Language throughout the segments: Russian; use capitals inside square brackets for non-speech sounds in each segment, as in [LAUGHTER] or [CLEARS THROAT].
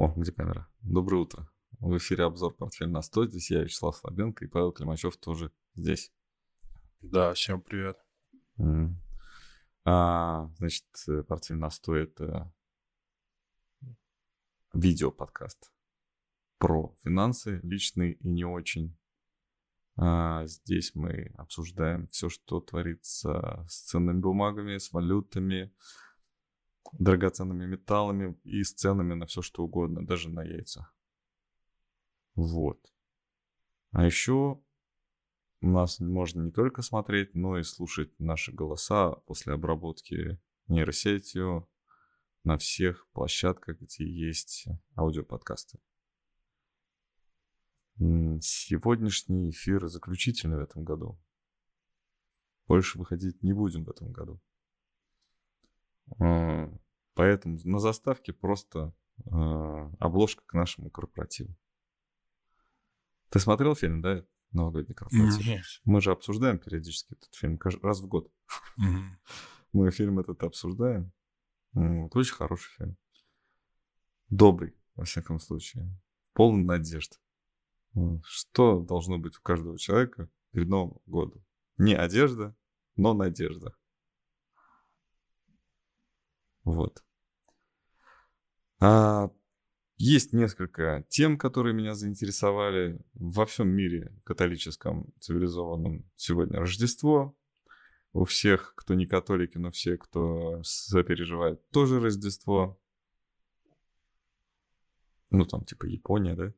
О, где камера? Доброе утро. В эфире обзор «Портфель на 100». Здесь я, Вячеслав Слабенко, и Павел Климачев тоже здесь. Да, всем привет. Mm. А, значит, «Портфель на 100» — это видео-подкаст про финансы, личные и не очень. А, здесь мы обсуждаем все, что творится с ценными бумагами, с валютами, драгоценными металлами и с ценами на все что угодно, даже на яйца. Вот. А еще нас можно не только смотреть, но и слушать наши голоса после обработки нейросетью на всех площадках, где есть аудиоподкасты. Сегодняшний эфир заключительный в этом году. Больше выходить не будем в этом году. А, поэтому на заставке просто а, обложка к нашему корпоративу. Ты смотрел фильм, да? Новогодний корпоратив? Нет. Мы же обсуждаем периодически этот фильм раз в год. [LAUGHS] Мы фильм этот обсуждаем. Вот, очень хороший фильм. Добрый, во всяком случае. Полный надежд. Что должно быть у каждого человека перед Новым годом? Не одежда, но надежда. Вот. А, есть несколько тем, которые меня заинтересовали во всем мире католическом, цивилизованном. Сегодня Рождество. У всех, кто не католики, но все, кто сопереживает, тоже Рождество. Ну, там, типа Япония, да?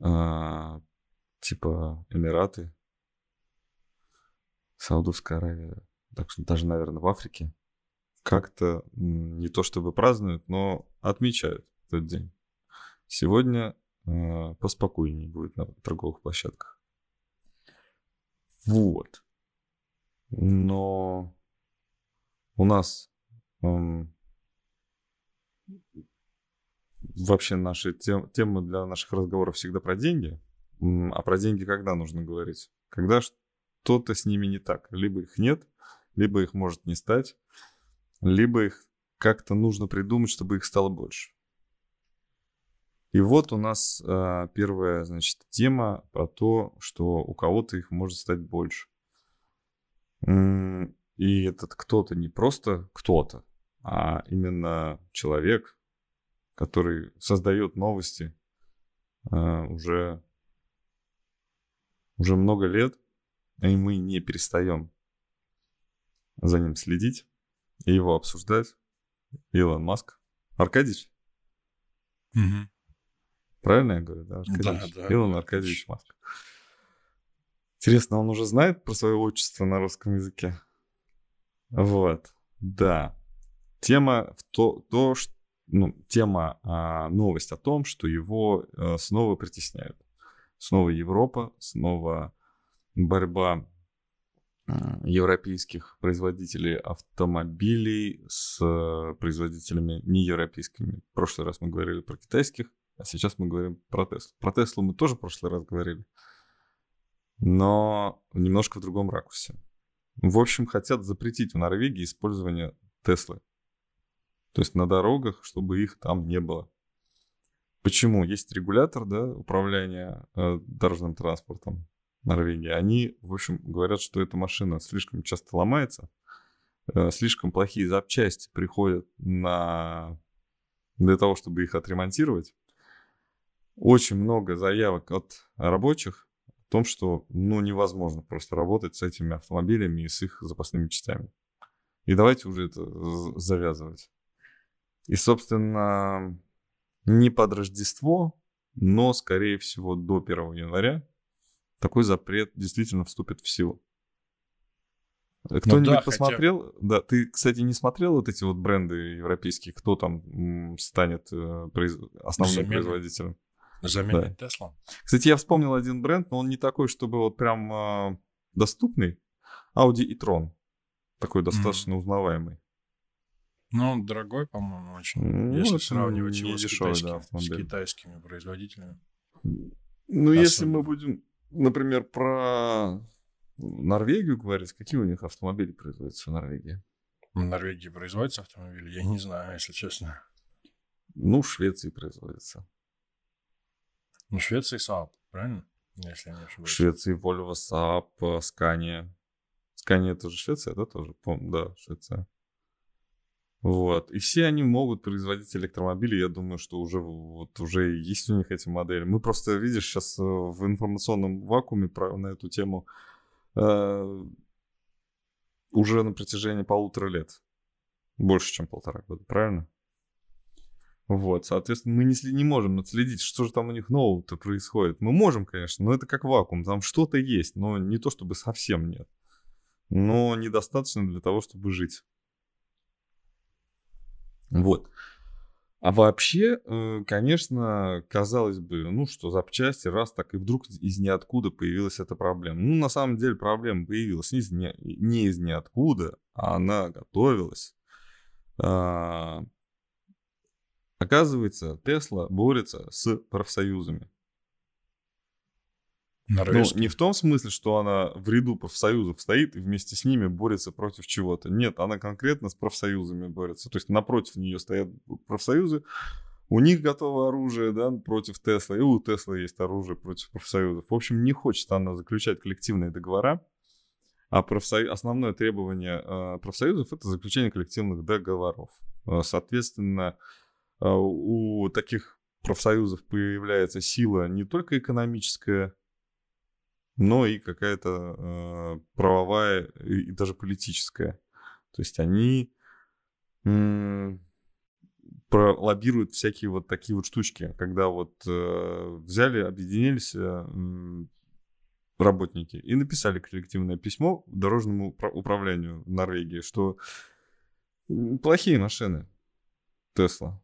А, типа Эмираты, Саудовская Аравия. Так что даже, наверное, в Африке как-то не то чтобы празднуют, но отмечают этот день. Сегодня э, поспокойнее будет на торговых площадках. Вот. Но у нас э, вообще наши тем, темы для наших разговоров всегда про деньги. А про деньги когда нужно говорить? Когда что-то с ними не так. Либо их нет, либо их может не стать либо их как-то нужно придумать, чтобы их стало больше. И вот у нас э, первая, значит, тема про то, что у кого-то их может стать больше. И этот кто-то не просто кто-то, а именно человек, который создает новости э, уже, уже много лет, и мы не перестаем за ним следить и его обсуждать. Илон Маск. Аркадьевич? Угу. Правильно я говорю, да? Аркадьевич? Да, да. Илон Аркадьевич Маск. Интересно, он уже знает про свое отчество на русском языке? Вот, да. Тема в то, то что, ну, тема, а, новость о том, что его а, снова притесняют. Снова Европа, снова борьба европейских производителей автомобилей с э, производителями неевропейскими. В прошлый раз мы говорили про китайских, а сейчас мы говорим про Теслу. Про Теслу мы тоже в прошлый раз говорили, но немножко в другом ракурсе. В общем, хотят запретить в Норвегии использование Теслы. То есть на дорогах, чтобы их там не было. Почему? Есть регулятор да, управления э, дорожным транспортом. Норвегии, они, в общем, говорят, что эта машина слишком часто ломается, э, слишком плохие запчасти приходят на... для того, чтобы их отремонтировать. Очень много заявок от рабочих о том, что ну, невозможно просто работать с этими автомобилями и с их запасными частями. И давайте уже это завязывать. И, собственно, не под Рождество, но, скорее всего, до 1 января такой запрет действительно вступит в силу. Э, кто-нибудь ну, да, посмотрел? Хотя... Да, ты, кстати, не смотрел вот эти вот бренды европейские, кто там станет э, произ... основным Замен... производителем? Заменить да. Tesla. Кстати, я вспомнил один бренд, но он не такой, чтобы вот прям э, доступный. Audi e-tron. Такой достаточно mm. узнаваемый. Ну, дорогой, по-моему, очень. Ну, если сравнивать его с, дешевый, китайскими, да, с китайскими производителями. Ну, Особенно. если мы будем например, про Норвегию говорить, какие у них автомобили производятся в Норвегии? В Норвегии производятся автомобили? Я не знаю, если честно. Ну, в Швеции производится. Ну, в Швеции Saab, правильно? Если я не ошибаюсь. В Швеции Volvo, Saab, Scania. Scania это же Швеция, да, тоже? Помню, да, Швеция. Вот. И все они могут производить электромобили. Я думаю, что уже, вот, уже есть у них эти модели. Мы просто, видишь, сейчас э, в информационном вакууме на эту тему э, уже на протяжении полутора лет. Больше, чем полтора года, правильно? Вот, соответственно, мы не, не можем отследить, что же там у них нового-то происходит. Мы можем, конечно, но это как вакуум, там что-то есть, но не то, чтобы совсем нет. Но недостаточно для того, чтобы жить. Вот. А вообще, э, конечно, казалось бы, ну что, запчасти, раз так, и вдруг из ниоткуда появилась эта проблема. Ну, на самом деле, проблема появилась не из, не, не из ниоткуда, а она готовилась. А, оказывается, Тесла борется с профсоюзами. Ну, не в том смысле, что она в ряду профсоюзов стоит и вместе с ними борется против чего-то. Нет, она конкретно с профсоюзами борется. То есть напротив нее стоят профсоюзы, у них готово оружие, да, против Тесла, и у Тесла есть оружие против профсоюзов. В общем, не хочет она заключать коллективные договора, а профсоюз, основное требование э, профсоюзов это заключение коллективных договоров. Э, соответственно, э, у таких профсоюзов появляется сила не только экономическая, но и какая-то э, правовая и, даже политическая. То есть они лоббируют всякие вот такие вот штучки, когда вот э, взяли, объединились э, работники и написали коллективное письмо дорожному управлению Норвегии, что плохие машины Тесла.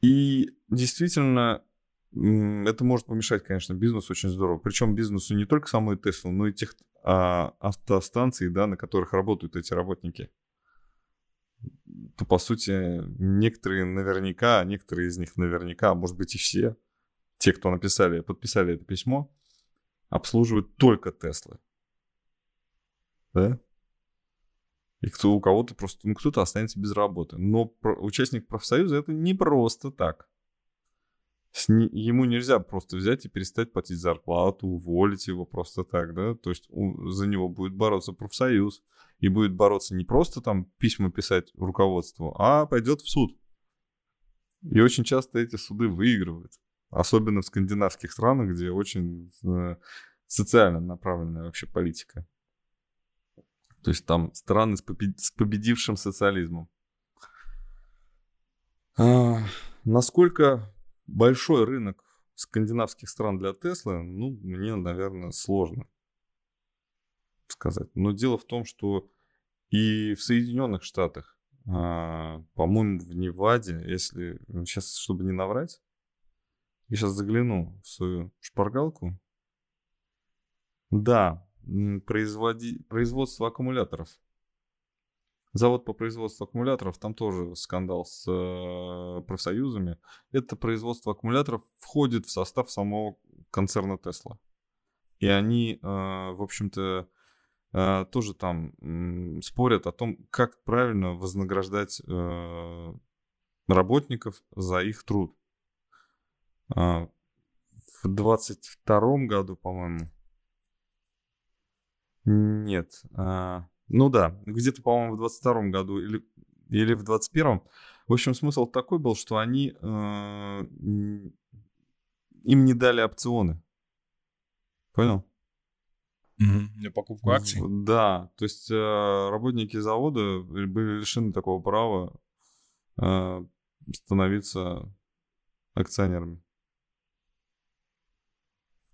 И действительно это может помешать, конечно, бизнесу очень здорово. Причем бизнесу не только самой Tesla, но и тех а, автостанций, да, на которых работают эти работники. То, по сути, некоторые наверняка, некоторые из них наверняка, а может быть и все, те, кто написали, подписали это письмо, обслуживают только Теслы. Да? И кто, у кого-то просто, ну, кто-то останется без работы. Но про, участник профсоюза это не просто так ему нельзя просто взять и перестать платить зарплату, уволить его просто так, да, то есть за него будет бороться профсоюз, и будет бороться не просто там письма писать руководству, а пойдет в суд. И очень часто эти суды выигрывают, особенно в скандинавских странах, где очень э, социально направленная вообще политика. То есть там страны с, побед... с победившим социализмом. А, насколько большой рынок скандинавских стран для Теслы, ну, мне, наверное, сложно сказать. Но дело в том, что и в Соединенных Штатах, а, по-моему, в Неваде, если сейчас, чтобы не наврать, я сейчас загляну в свою шпаргалку. Да, производи... производство аккумуляторов Завод по производству аккумуляторов, там тоже скандал с э, профсоюзами. Это производство аккумуляторов входит в состав самого концерна Tesla. И они, э, в общем-то, э, тоже там э, спорят о том, как правильно вознаграждать э, работников за их труд. Э, в 22 году, по-моему, нет, э, ну да, где-то, по-моему, в 22 году или, или в 21-м. В общем, смысл такой был, что они э, им не дали опционы. Понял? Угу. На покупку акций? Да, то есть э, работники завода были лишены такого права э, становиться акционерами.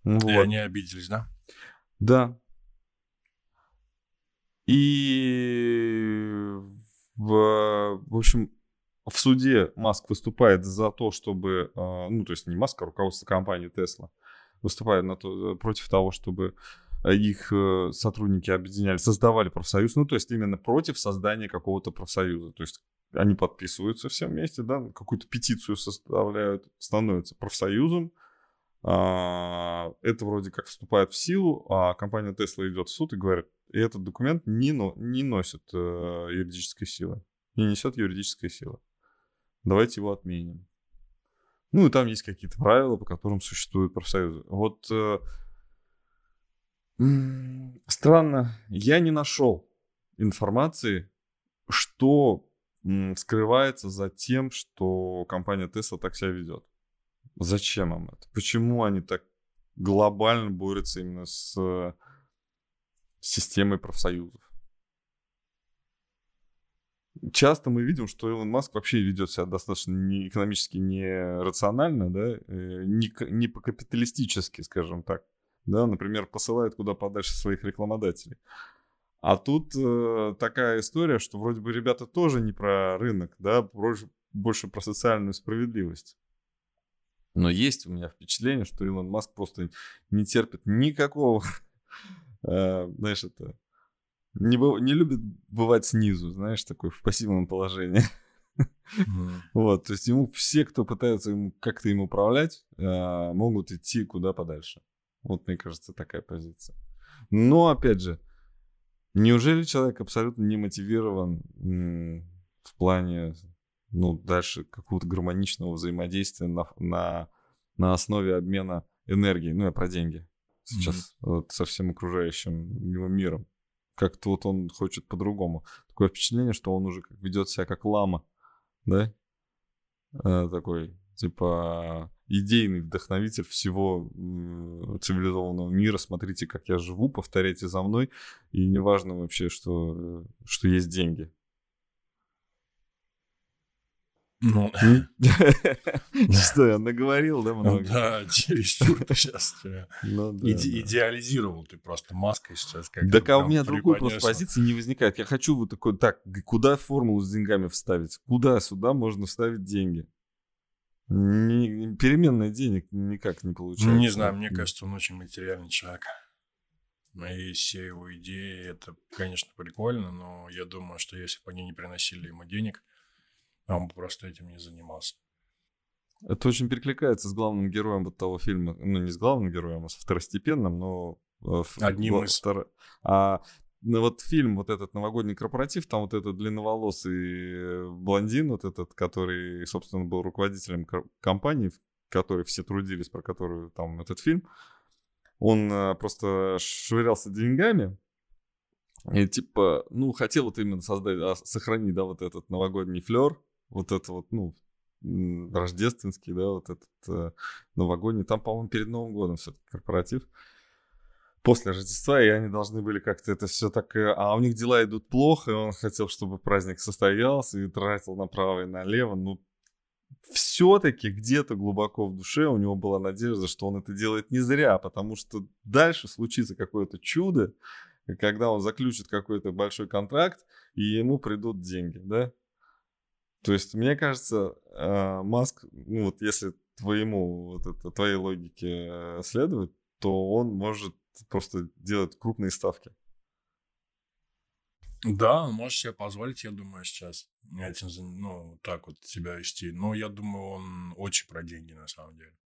И вот. они обиделись, да? Да, и в, в общем, в суде Маск выступает за то, чтобы, а, ну, то есть не Маск, а руководство компании Tesla выступает на то, против того, чтобы их э, сотрудники объединяли, создавали профсоюз, ну, то есть именно против создания какого-то профсоюза. То есть они подписываются все вместе, да, какую-то петицию составляют, становятся профсоюзом, это вроде как вступает в силу, а компания Tesla идет в суд и говорит, и этот документ не, но, не носит э, юридической силы, не несет юридической силы. давайте его отменим. Ну, и там есть какие-то правила, по которым существуют профсоюзы. Вот э, странно, я не нашел информации, что скрывается за тем, что компания Tesla так себя ведет. Зачем им это? Почему они так глобально борются именно с системой профсоюзов? Часто мы видим, что Илон Маск вообще ведет себя достаточно не экономически нерационально, да, э, не, не по-капиталистически, скажем так. Да, например, посылает куда подальше своих рекламодателей. А тут э, такая история, что вроде бы ребята тоже не про рынок, да, больше, больше про социальную справедливость. Но есть у меня впечатление, что Илон Маск просто не терпит никакого, [LAUGHS] э, знаешь, это не, не любит бывать снизу, знаешь, такой в пассивном положении. [LAUGHS] Вот, то есть ему все, кто пытается ему как-то им управлять, э, могут идти куда подальше. Вот, мне кажется, такая позиция. Но, опять же, неужели человек абсолютно не мотивирован в плане ну, дальше какого-то гармоничного взаимодействия на, на, на основе обмена энергии. Ну, я про деньги сейчас mm-hmm. вот, со всем окружающим его миром. Как-то вот он хочет по-другому. Такое впечатление, что он уже ведет себя как лама, да? Э, такой, типа, идейный вдохновитель всего цивилизованного мира. Смотрите, как я живу, повторяйте за мной. И неважно вообще, что, что есть деньги. Ну, [LAUGHS] что, я наговорил, да, много? Да, чересчур ты сейчас ну идеализировал ты просто маской сейчас. Так а у меня другой просто позиции не возникает. Я хочу вот такой, так, куда формулу с деньгами вставить? Куда сюда можно вставить деньги? Не, переменный денег никак не получается. Не знаю, мне кажется, он очень материальный человек. И все его идеи, это, конечно, прикольно, но я думаю, что если бы они не приносили ему денег, он бы просто этим не занимался. Это очень перекликается с главным героем вот того фильма. Ну, не с главным героем, а с второстепенным, но... Э, Одним из. Втор... А ну, вот фильм, вот этот новогодний корпоратив, там вот этот длинноволосый блондин, вот этот, который, собственно, был руководителем компании, в которой все трудились, про которую там этот фильм, он э, просто швырялся деньгами, и типа, ну, хотел вот именно создать, а, сохранить, да, вот этот новогодний флер, вот это вот, ну, рождественский, да, вот этот э, новогодний. Там, по-моему, перед Новым годом все-таки корпоратив. После Рождества, и они должны были как-то это все так... Э, а у них дела идут плохо, и он хотел, чтобы праздник состоялся, и тратил направо и налево. Ну, все-таки где-то глубоко в душе у него была надежда, что он это делает не зря, потому что дальше случится какое-то чудо, когда он заключит какой-то большой контракт, и ему придут деньги, да? То есть, мне кажется, э, Маск, ну вот если твоему, вот это, твоей логике э, следовать, то он может просто делать крупные ставки. Да, он может себе позволить, я думаю, сейчас этим, ну, так вот себя вести. Но я думаю, он очень про деньги на самом деле.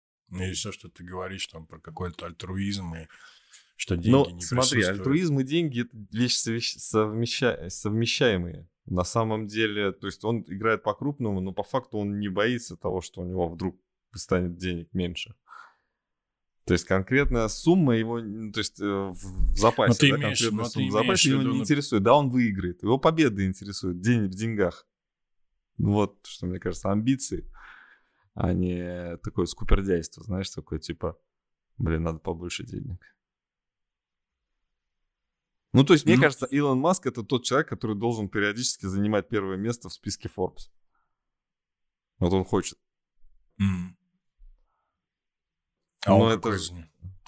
И все, что ты говоришь там про какой-то альтруизм и что деньги Но, не смотри, альтруизм и деньги это вещи совмеща... совмещаемые. На самом деле, то есть он играет по-крупному, но по факту он не боится того, что у него вдруг станет денег меньше. То есть конкретная сумма его, то есть э, в запасе, да, имеешь, конкретная сумма в запасе его не интересует. Да, он выиграет. Его победа интересует, день в деньгах. Вот, что мне кажется, амбиции, а не такое скупердяйство, знаешь, такое типа, блин, надо побольше денег. Ну, то есть, мне ну... кажется, Илон Маск это тот человек, который должен периодически занимать первое место в списке Forbes. Вот он хочет. Mm. А ну, он это...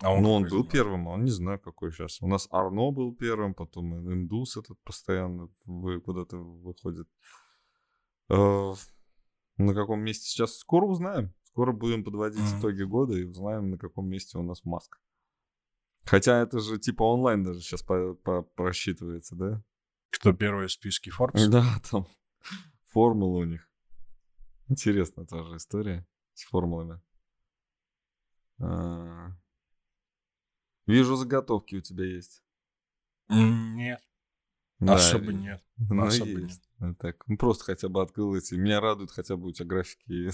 А он, ну, он был первым, а он не знаю, какой сейчас. У нас Арно был первым, потом Индус этот постоянно куда-то выходит. Э, на каком месте сейчас? Скоро узнаем. Скоро будем подводить mm-hmm. итоги года и узнаем, на каком месте у нас Маск. Хотя это же типа онлайн даже сейчас по по просчитывается, да? Кто первый в списке Forbes? Да, там формулы у них. Интересная тоже история с формулами. А... Вижу, заготовки у тебя есть. Нет. Да, Особо нет. Ну, особо есть. нет. Ну, Так, ну, просто хотя бы открыл эти. Меня радует хотя бы у тебя графики,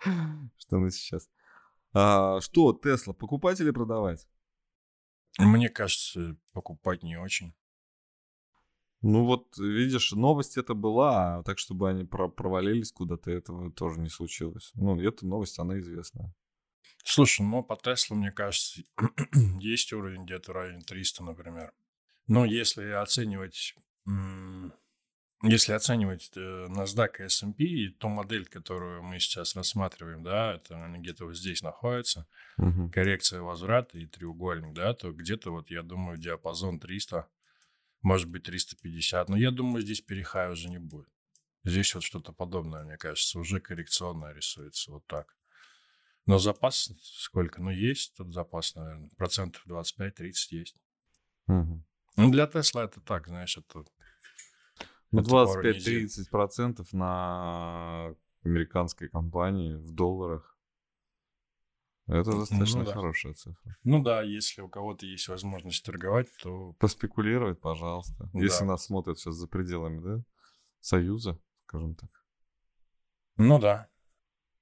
[LAUGHS] что мы сейчас. А, что, Тесла, покупать или продавать? Мне кажется, покупать не очень. Ну вот, видишь, новость это была, а так, чтобы они про- провалились куда-то, этого тоже не случилось. Ну, эта новость, она известна. Слушай, ну по Теслу, мне кажется, [CLEARS THROAT] есть уровень где-то в районе 300, например. Но если оценивать, м, если оценивать э, NASDAQ и S&P, ту модель, которую мы сейчас рассматриваем, да, это они где-то вот здесь находятся, Мгм. коррекция возврата и треугольник, да, то где-то вот, я думаю, диапазон 300, может быть, 350. Но я думаю, здесь перехая уже не будет. Здесь вот что-то подобное, мне кажется, уже коррекционно рисуется вот так. Но запас сколько? Ну, есть тут запас, наверное, процентов 25-30 есть. Мгм. Ну, для Тесла это так, знаешь, это... Ну, это пару недель. 25-30 процентов на американской компании в долларах. Это достаточно Ну да. хорошая цифра. Ну да, если у кого-то есть возможность торговать, то Поспекулировать, пожалуйста. Да. Если нас смотрят сейчас за пределами, да, Союза, скажем так. ну да.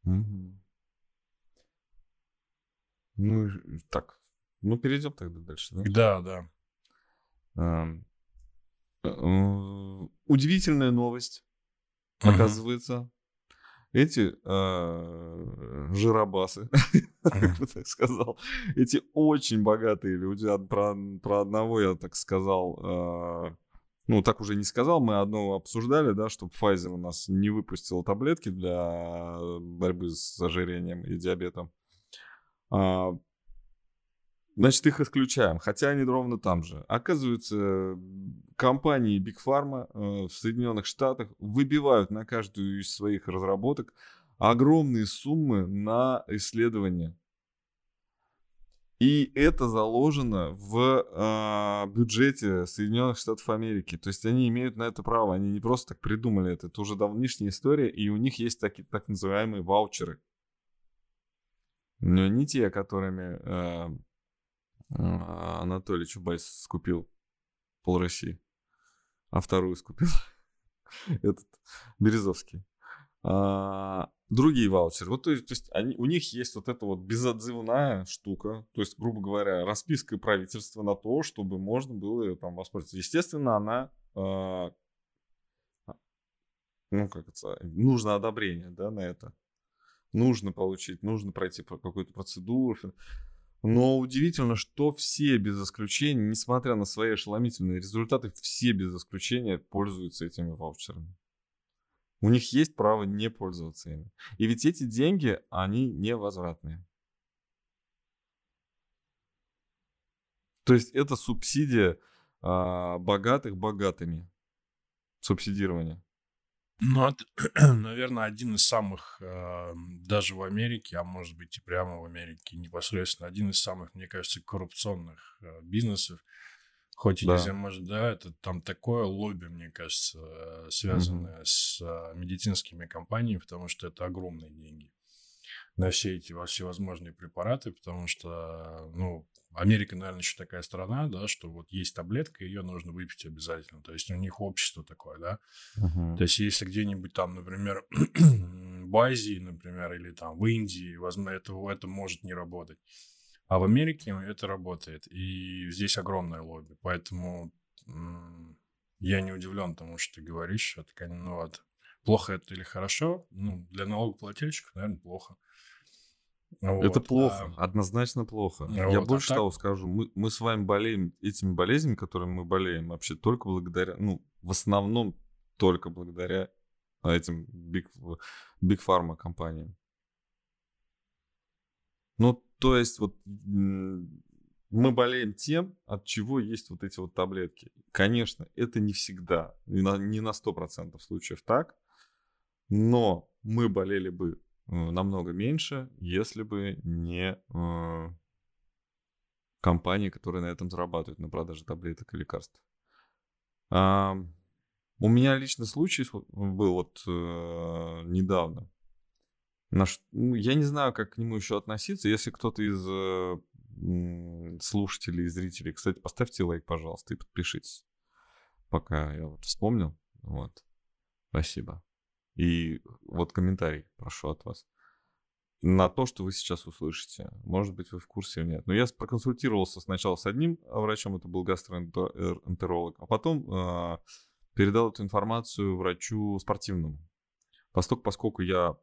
Мгм. Ну, так. Ну, перейдем тогда дальше, да? Да, да. Э, Удивительная новость, Мгм. оказывается. Эти э, жиробасы, [LAUGHS] как бы так сказал, эти очень богатые люди, про, про одного я так сказал, э, ну, так уже не сказал, мы одно обсуждали, да, чтобы Pfizer у нас не выпустил таблетки для борьбы с ожирением и диабетом. А, Значит, их исключаем, хотя они ровно там же. Оказывается, компании Big Pharma э, в Соединенных Штатах выбивают на каждую из своих разработок огромные суммы на исследования. И это заложено в а, бюджете Соединенных Штатов Америки. То есть они имеют на это право. Они не просто так придумали это. Это уже давнишняя история. И у них есть таки, так называемые ваучеры. Но не те, которыми э, Анатолий Чубайс скупил пол России, а вторую скупил [LAUGHS] этот Березовский. А, другие ваучеры. Вот то есть, то есть они, у них есть вот эта вот безотзывная штука, то есть, грубо говоря, расписка правительства на то, чтобы можно было ее там воспользоваться. Естественно, она а, ну, как это, нужно одобрение, да, на это. Нужно получить, нужно пройти какую-то процедуру. Но удивительно, что все без исключения, несмотря на свои ошеломительные результаты, все без исключения пользуются этими ваучерами. У них есть право не пользоваться ими. И ведь эти деньги, они невозвратные. То есть это субсидия а, богатых богатыми. Субсидирование. Ну, это, [CLEARS THROAT] наверное, один из самых, э, даже в Америке, а может быть и прямо в Америке, непосредственно один из самых, мне кажется, коррупционных э, бизнесов. Хоть и Да. нельзя, может, да, это там такое лобби, мне кажется, э, связанное с э, медицинскими компаниями, потому что это огромные деньги на все эти во всевозможные препараты, потому что, ну, Америка, наверное, еще такая страна, да, что вот есть таблетка, ее нужно выпить обязательно. То есть у них общество такое, да. То есть, если где-нибудь там, например, [CLEARS THROAT] в Азии, например, или там в Индии, возможно, это, это может не работать. А в Америке это работает. И здесь огромное лобби. Поэтому я не удивлен тому, что ты говоришь. Это, ну, вот, плохо это или хорошо? Ну, для налогоплательщиков, наверное, плохо. Это Вот, плохо, а- однозначно плохо. Вот, Я а больше так- того скажу, мы, мы с вами болеем этими болезнями, которыми мы болеем, вообще только благодаря, ну, в основном только благодаря этим big, big pharma компаниям. Ну, то есть вот мы болеем тем, от чего есть вот эти вот таблетки. Конечно, это не всегда, не на, не на 100% случаев так, но мы болели бы намного меньше, если бы не э, компании, которые на этом зарабатывают, на продаже таблеток и лекарств. А, у меня лично случай был вот э, недавно. Наш, ну, я не знаю, как к нему еще относиться. Если кто-то из э, слушателей зрителей, кстати, поставьте лайк, пожалуйста, и подпишитесь. пока я вот вспомнил. Вот. Спасибо. И вот комментарий прошу от вас на то, что вы сейчас услышите. Может быть, вы в курсе или нет. Но я проконсультировался сначала с одним врачом, это был гастроэнтеролог, а потом э, передал эту информацию врачу спортивному. Поскольку, поскольку я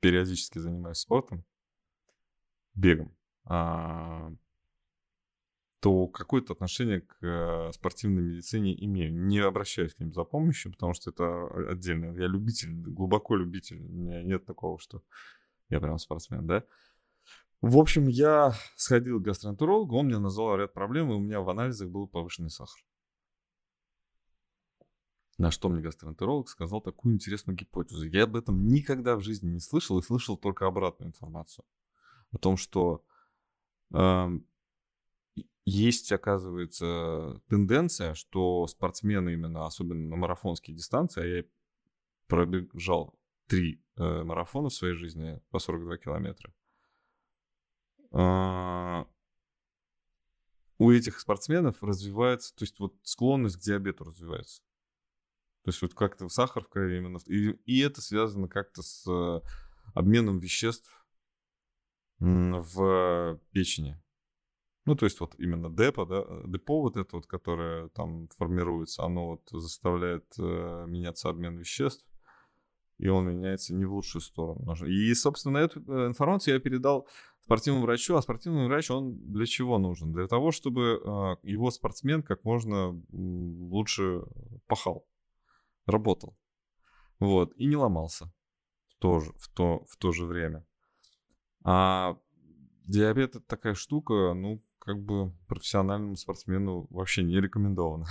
периодически занимаюсь спортом, бегом, а, то какое-то отношение к э, спортивной медицине имею. Не обращаюсь к ним за помощью, потому что это отдельно. Я любитель, глубоко любитель. У меня нет такого, что я прям спортсмен, да. В общем, я сходил к гастроэнтерологу, он мне назвал ряд проблем, и у меня в анализах был повышенный сахар. На что мне гастроэнтеролог сказал такую интересную гипотезу. Я об этом никогда в жизни не слышал и слышал только обратную информацию. О том, что э, есть, оказывается, тенденция, что спортсмены именно, особенно на марафонские дистанции, а я пробежал три э, марафона в своей жизни по 42 километра, э, у этих спортсменов развивается, то есть вот склонность к диабету развивается. То есть вот как-то сахар в крови именно. И, и это связано как-то с э, обменом веществ в печени. Ну, то есть вот именно депо, да, э, депо вот это вот, которое там формируется, оно вот заставляет э, меняться обмен веществ, и он меняется не в лучшую сторону. И, собственно, эту э, информацию я передал спортивному врачу, а спортивный врач, он для чего нужен? Для того, чтобы э, его спортсмен как можно лучше пахал, работал, вот, и не ломался в то же, в то, в то же время. А диабет это такая штука, ну, как бы профессиональному спортсмену вообще не рекомендовано.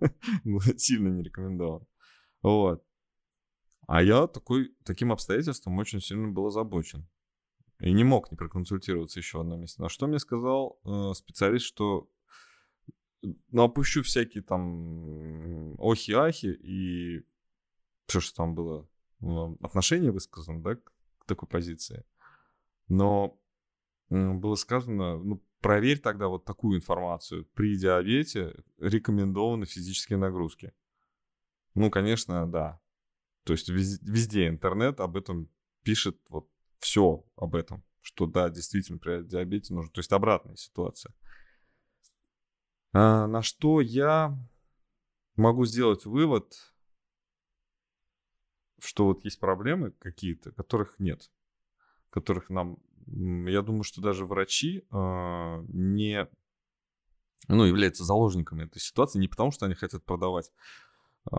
[LAUGHS] Сильно не рекомендовано. Вот. А я такой, таким обстоятельством очень сильно был озабочен. И не мог не проконсультироваться еще в одном месте. На что мне сказал э, специалист, что ну, опущу всякие там охи-ахи и все, что там было, ну, отношение высказано, да, к такой позиции. Но было сказано, ну, проверь тогда вот такую информацию. При диабете рекомендованы физические нагрузки. Ну, конечно, да. То есть везде интернет об этом пишет вот все об этом, что да, действительно при диабете нужно. То есть обратная ситуация. А, на что я могу сделать вывод, что вот есть проблемы какие-то, которых нет, которых нам я думаю, что даже врачи э, не ну, являются заложниками этой ситуации не потому, что они хотят продавать э,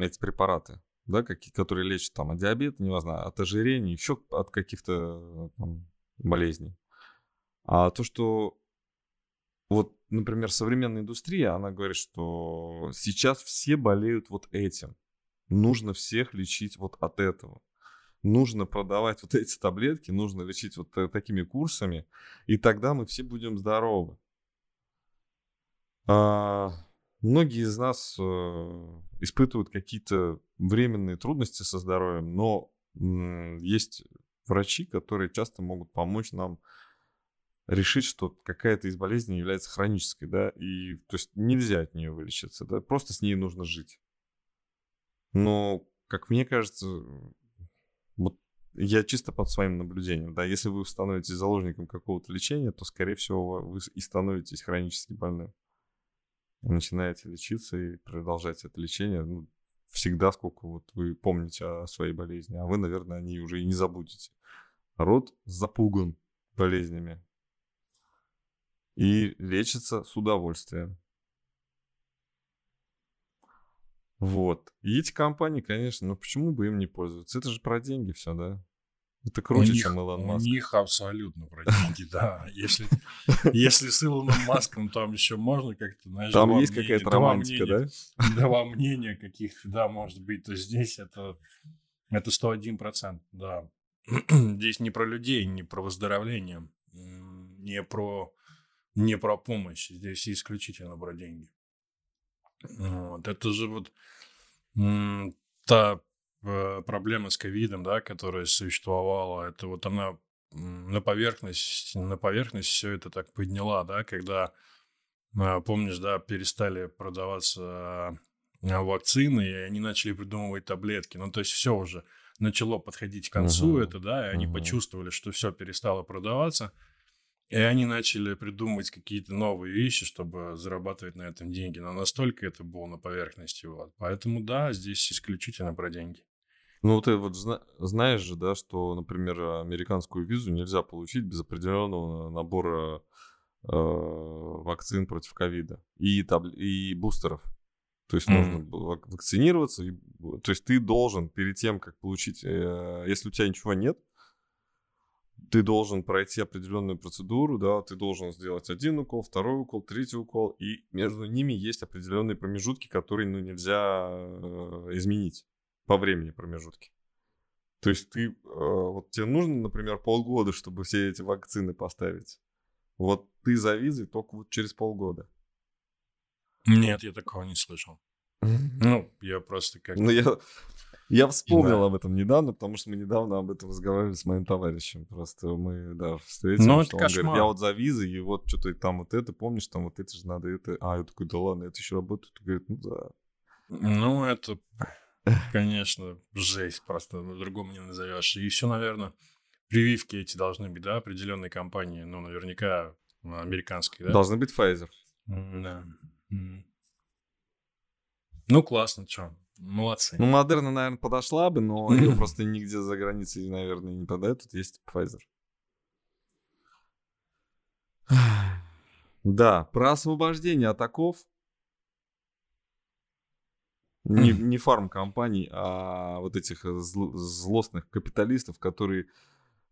эти препараты, да, какие, которые лечат там от диабета, неважно, от ожирения, еще от каких-то там, болезней. А то, что вот, например, современная индустрия, она говорит, что сейчас все болеют вот этим. Нужно всех лечить вот от этого нужно продавать вот эти таблетки, нужно лечить вот такими курсами, и тогда мы все будем здоровы. А, многие из нас э, испытывают какие-то временные трудности со здоровьем, но есть врачи, которые часто могут помочь нам решить, что какая-то из болезней является хронической, да, и то есть нельзя от нее вылечиться, да, просто с ней нужно жить. Но, как мне кажется, я чисто под своим наблюдением, да, если вы становитесь заложником какого-то лечения, то, скорее всего, вы и становитесь хронически больным. Начинаете лечиться и продолжать это лечение, ну, всегда, сколько вот вы помните о своей болезни, а вы, наверное, о ней уже и не забудете. Род запуган болезнями и лечится с удовольствием. Вот. И эти компании, конечно, ну почему бы им не пользоваться? Это же про деньги все, да? Это круче, у них, чем Илон Маск. У них абсолютно про деньги, [LAUGHS] да. Если, если с Илоном Маском там еще можно как-то, знаешь, Там есть какая-то романтика, да? Два мнения каких-то, да, может быть, то здесь это, это 101%, да. [CLEARS THROAT] Здесь не про людей, не про выздоровление, не про, не про помощь. Здесь исключительно про деньги. Вот. Это же вот та э, проблема с ковидом, да, которая существовала, это вот она на поверхность, на поверхность все это так подняла, да, когда А, помнишь, да, перестали продаваться а, вакцины, и они начали придумывать таблетки. Ну, то есть все уже начало подходить к концу, uh-huh. это, да, и они uh-huh. почувствовали, что все перестало продаваться. И они начали придумывать какие-то новые вещи, чтобы зарабатывать на этом деньги. Но настолько это было на поверхности. Вот. Поэтому да, здесь исключительно про деньги. Ну, ты вот зна- знаешь же, да, что, например, американскую визу нельзя получить без определенного набора э, вакцин против ковида и, таб- и бустеров. То есть mm-hmm. нужно вакцинироваться. И, то есть ты должен перед тем, как получить, э, если у тебя ничего нет, ты должен пройти определенную процедуру, да, ты должен сделать один укол, второй укол, третий укол, и между ними есть определенные промежутки, которые, ну, нельзя э, изменить по времени промежутки. То есть ты, э, вот тебе нужно, например, полгода, чтобы все эти вакцины поставить. Вот ты за визой только вот через полгода. Нет, я такого не слышал. Ну, я просто как... Ну, я, я вспомнил да. об этом недавно, потому что мы недавно об этом разговаривали с моим товарищем. Просто мы, да, встретились. Ну, это он кошмар. говорит, я вот за визой, и вот что-то там вот это, помнишь, там вот это же надо, это... А, я такой, да ладно, это еще работает. Он говорит, ну да. Ну, это, конечно, жесть просто, по-другому не назовешь. И еще, наверное, прививки эти должны быть, да, определенной компании, ну, наверняка американской, да? Должны быть Pfizer. Да. Ну, классно, что. Молодцы. Ну, Модерна, наверное, подошла бы, но [LAUGHS] ее просто нигде за границей, наверное, не продают. Тут есть Pfizer. [SIGHS] Да, про освобождение от оков. Не, [LAUGHS] не фармкомпаний, а вот этих зл- злостных капиталистов, которые э,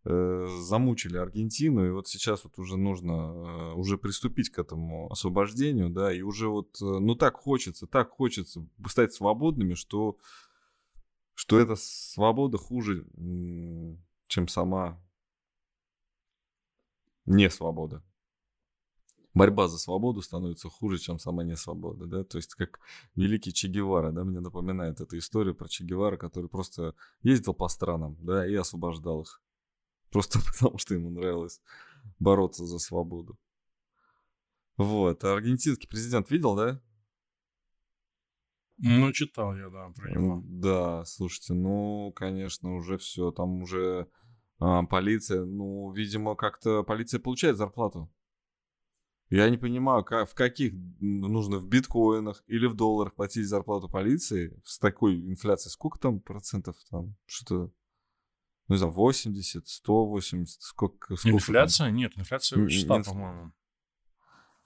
замучили Аргентину, и вот сейчас вот уже нужно э, уже приступить к этому освобождению, да, и уже вот, э, ну так хочется, так хочется стать свободными, что, что эта свобода хуже, чем сама не свобода. Борьба за свободу становится хуже, чем сама не свобода, да, то есть как великий Че Гевара, да, мне напоминает эта история про Че Гевара, который просто ездил по странам, да, и освобождал их. Просто [LAUGHS] потому, что ему нравилось бороться за свободу. Вот. А аргентинский президент видел, да? Ну, читал я, да, про него. Да, слушайте, ну, конечно, уже все. Там уже а, полиция, ну, видимо, как-то полиция получает зарплату. Я не понимаю, как, в каких нужно в биткоинах или в долларах платить зарплату полиции с такой инфляцией. Сколько там процентов там? Что-то ну, не знаю, 80, 180, сколько, сколько Инфляция? Там? Нет, инфляция высчитана, по-моему.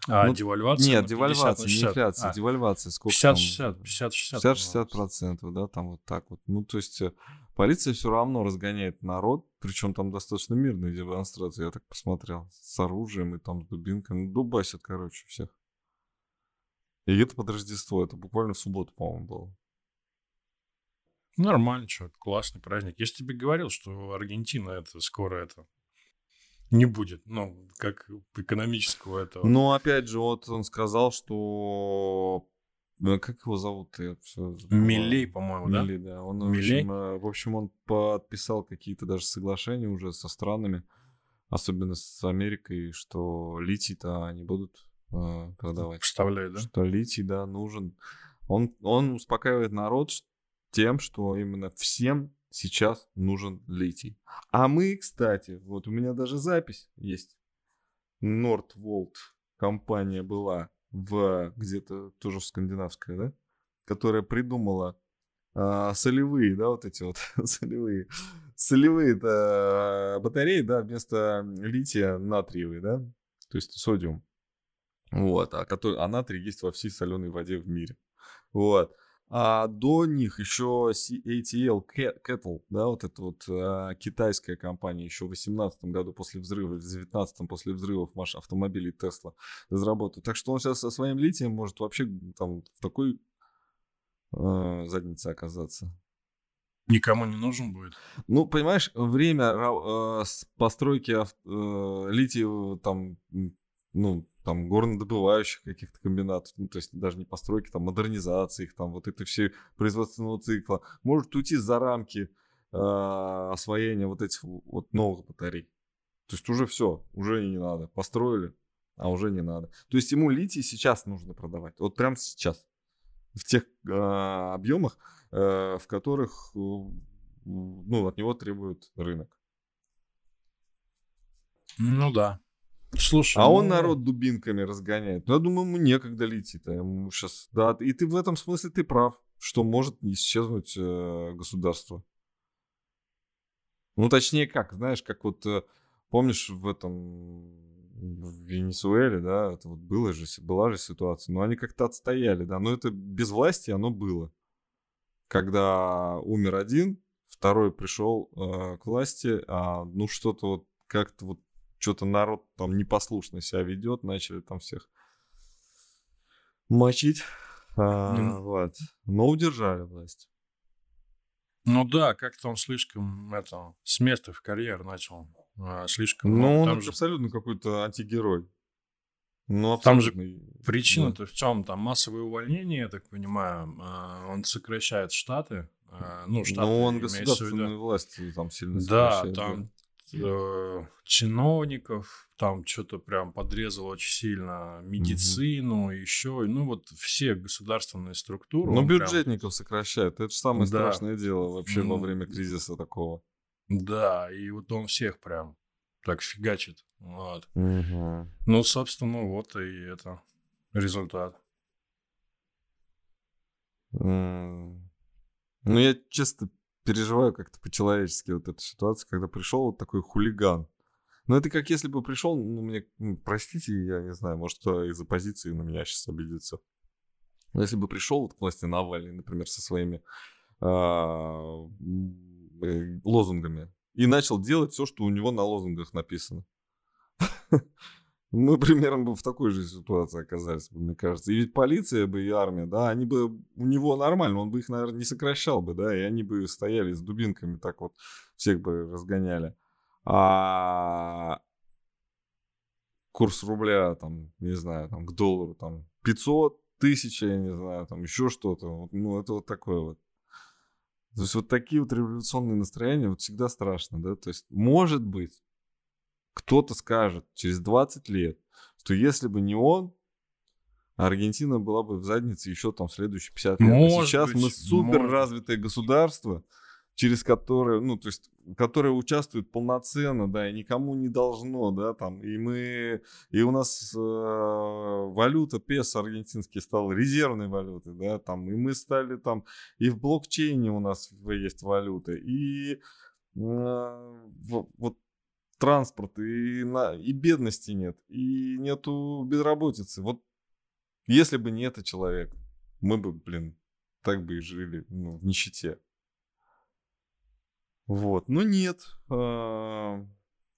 А ну, девальвация? Нет, девальвация, 50 не инфляция, а, девальвация. Сколько 50-60, 50-60. 50-60 процентов, да, там вот так вот. Ну, то есть э, полиция все равно разгоняет народ, причем там достаточно мирные демонстрации, я так посмотрел, с оружием и там с дубинками, дубасят, короче, всех. И это под Рождество, это буквально в субботу, по-моему, было. Нормально, что, классный праздник. Я же тебе говорил, что Аргентина это скоро это не будет, ну, как экономического этого. Ну, опять же, вот он сказал, что... Ну, как его зовут? Я все Милей, по-моему, да? Милей, да. Он, Милей? В, общем, э, в общем, он подписал какие-то даже соглашения уже со странами, особенно с Америкой, что литий-то они будут э, продавать. Вставляют, да? Что литий, да, нужен. Он, он успокаивает народ, тем, что именно всем сейчас нужен литий. А мы, кстати, вот у меня даже запись есть. Нордволт компания была в где-то тоже скандинавская, да, которая придумала а, солевые, да, вот эти вот [LAUGHS] солевые, солевые -то батареи, да, вместо лития натриевые, да, то есть содиум. Вот, а, который, а натрий есть во всей соленой воде в мире. Вот. А до них еще ATL Kettle, да, вот эта вот а, китайская компания еще в 2018 году после взрыва, в 2019 после взрывов маш автомобилей Tesla разработал. Так что он сейчас со своим литием может вообще там в такой э, заднице оказаться. Никому не нужен будет. Ну, понимаешь, время э, постройки э, лития там, ну, там горнодобывающих каких-то комбинатов, ну, то есть даже не постройки, там модернизации их, там вот это все производственного цикла, может уйти за рамки э, освоения вот этих вот новых батарей. То есть уже все, уже не надо. Построили, а уже не надо. То есть ему литий сейчас нужно продавать, вот прямо сейчас, в тех э, объемах, э, в которых э, ну, от него требует рынок. Ну да. Слушай, а ну... он народ дубинками разгоняет. Ну, я думаю, ему некогда летит. Ему сейчас, да, и ты в этом смысле ты прав, что может исчезнуть э, государство. Ну, точнее, как, знаешь, как вот, э, помнишь, в этом, в Венесуэле, да, это вот было же, была же ситуация, но они как-то отстояли, да, но это без власти оно было. Когда умер один, второй пришел э, к власти, а ну что-то вот как-то вот что-то народ там непослушно себя ведет, начали там всех мочить. А, mm. Вот. Но удержали власть. Ну да, как-то он слишком это, с места в карьер начал. А, слишком. Ну, он же... абсолютно какой-то антигерой. Ну, там же причина-то да. в чем? Там массовые увольнения, я так понимаю. А, он сокращает штаты. А, ну, штаты Ну, он государственную власть там сильно Да, там э, чиновников, там что-то прям подрезал очень сильно медицину, угу. еще, ну вот все государственные структуры. Ну, бюджетников прям... сокращают, это же самое да. страшное дело вообще ну, во время кризиса такого. Да, и вот он всех прям так фигачит, вот. Угу. Ну, собственно, вот и это результат. Mm. Ну, я честно переживаю как-то по-человечески вот эту ситуацию, когда пришел вот такой хулиган. Ну, это как если бы пришел, ну, мне, ну, простите, я не знаю, может, кто из оппозиции на меня сейчас обидится. Но если бы пришел вот к власти Навальный, например, со своими а, э, лозунгами и начал делать все, что у него на лозунгах написано. [LAUGHS] Мы [LAUGHS] примерно бы в такой же ситуации оказались, мне кажется. И ведь полиция бы и армия, да, они бы у него нормально, он бы их, наверное, не сокращал бы, да, и они бы стояли с дубинками, так вот всех бы разгоняли. А курс рубля, там, не знаю, там, к доллару, там, 500 тысяч, я не знаю, там, еще что-то. ну, это вот такое вот. То есть вот такие вот революционные настроения вот всегда страшно, да, то есть может быть кто-то скажет через 20 лет, что если бы не он, Аргентина была бы в заднице еще там следующие 50 лет. Может а сейчас быть, мы супер развитое государство, через которое, ну, то есть, которое участвует полноценно, да, и никому не должно, да, там, и мы, и у нас э, валюта песо аргентинский стала резервной валютой, да, там, и мы стали там, и в блокчейне у нас есть валюта, и э, вот транспорт, и, на, и бедности нет, и нету безработицы. Вот если бы не этот человек, мы бы, блин, так бы и жили ну, в нищете. Вот, но нет.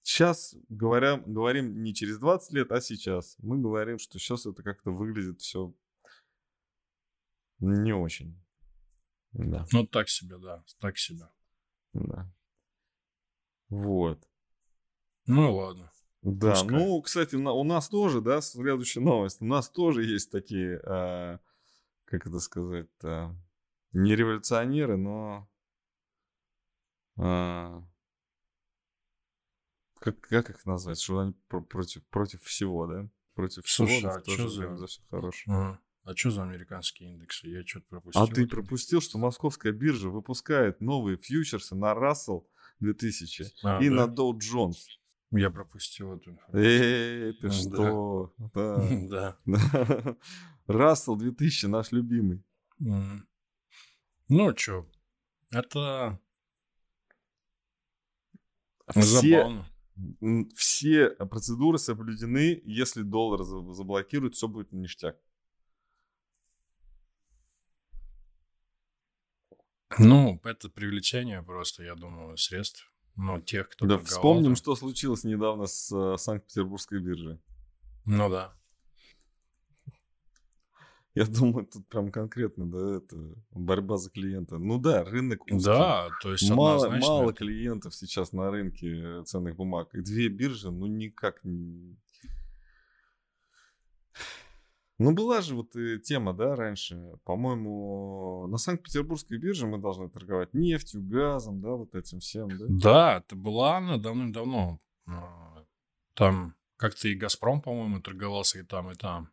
Сейчас говоря, говорим не через 20 лет, а сейчас. Мы говорим, что сейчас это как-то выглядит все не очень. Да. Ну, так себе, да, так себе. Да. Вот. Ну ладно. Да, Пускай. ну, кстати, у нас тоже, да, следующая новость. У нас тоже есть такие, э, как это сказать, э, не революционеры, но э, как, как их назвать? Что они про- против, против всего, да? Против Слушай, всего, а что за... за все хорошее. Ага. А что за американские индексы? Я что-то пропустил. А ты пропустил, что московская биржа выпускает новые фьючерсы на Russell 2000 а, и да? на Dow Jones. Я пропустил эту Эй, ты что? [LAUGHS] Да. Рассел [LAUGHS] 2000, наш любимый. Ну, что, это все, все процедуры соблюдены. Если доллар заблокируют, все будет ништяк. Ну, это привлечение просто, я думаю, средств ну, тех, кто Да, вспомним, что случилось недавно с э, Санкт-Петербургской биржей. Ну да. Я думаю, тут прям конкретно, да, это борьба за клиента. Ну да, рынок узкий. Да, то есть мало, мало клиентов сейчас на рынке ценных бумаг. И две биржи, ну никак не... Ну, была же вот и тема, да, раньше. По-моему, на Санкт-Петербургской бирже мы должны торговать нефтью, газом, да, вот этим всем, да? Да, это была она давным-давно. А, там Как-то и «Газпром», по-моему, торговался и там, и там.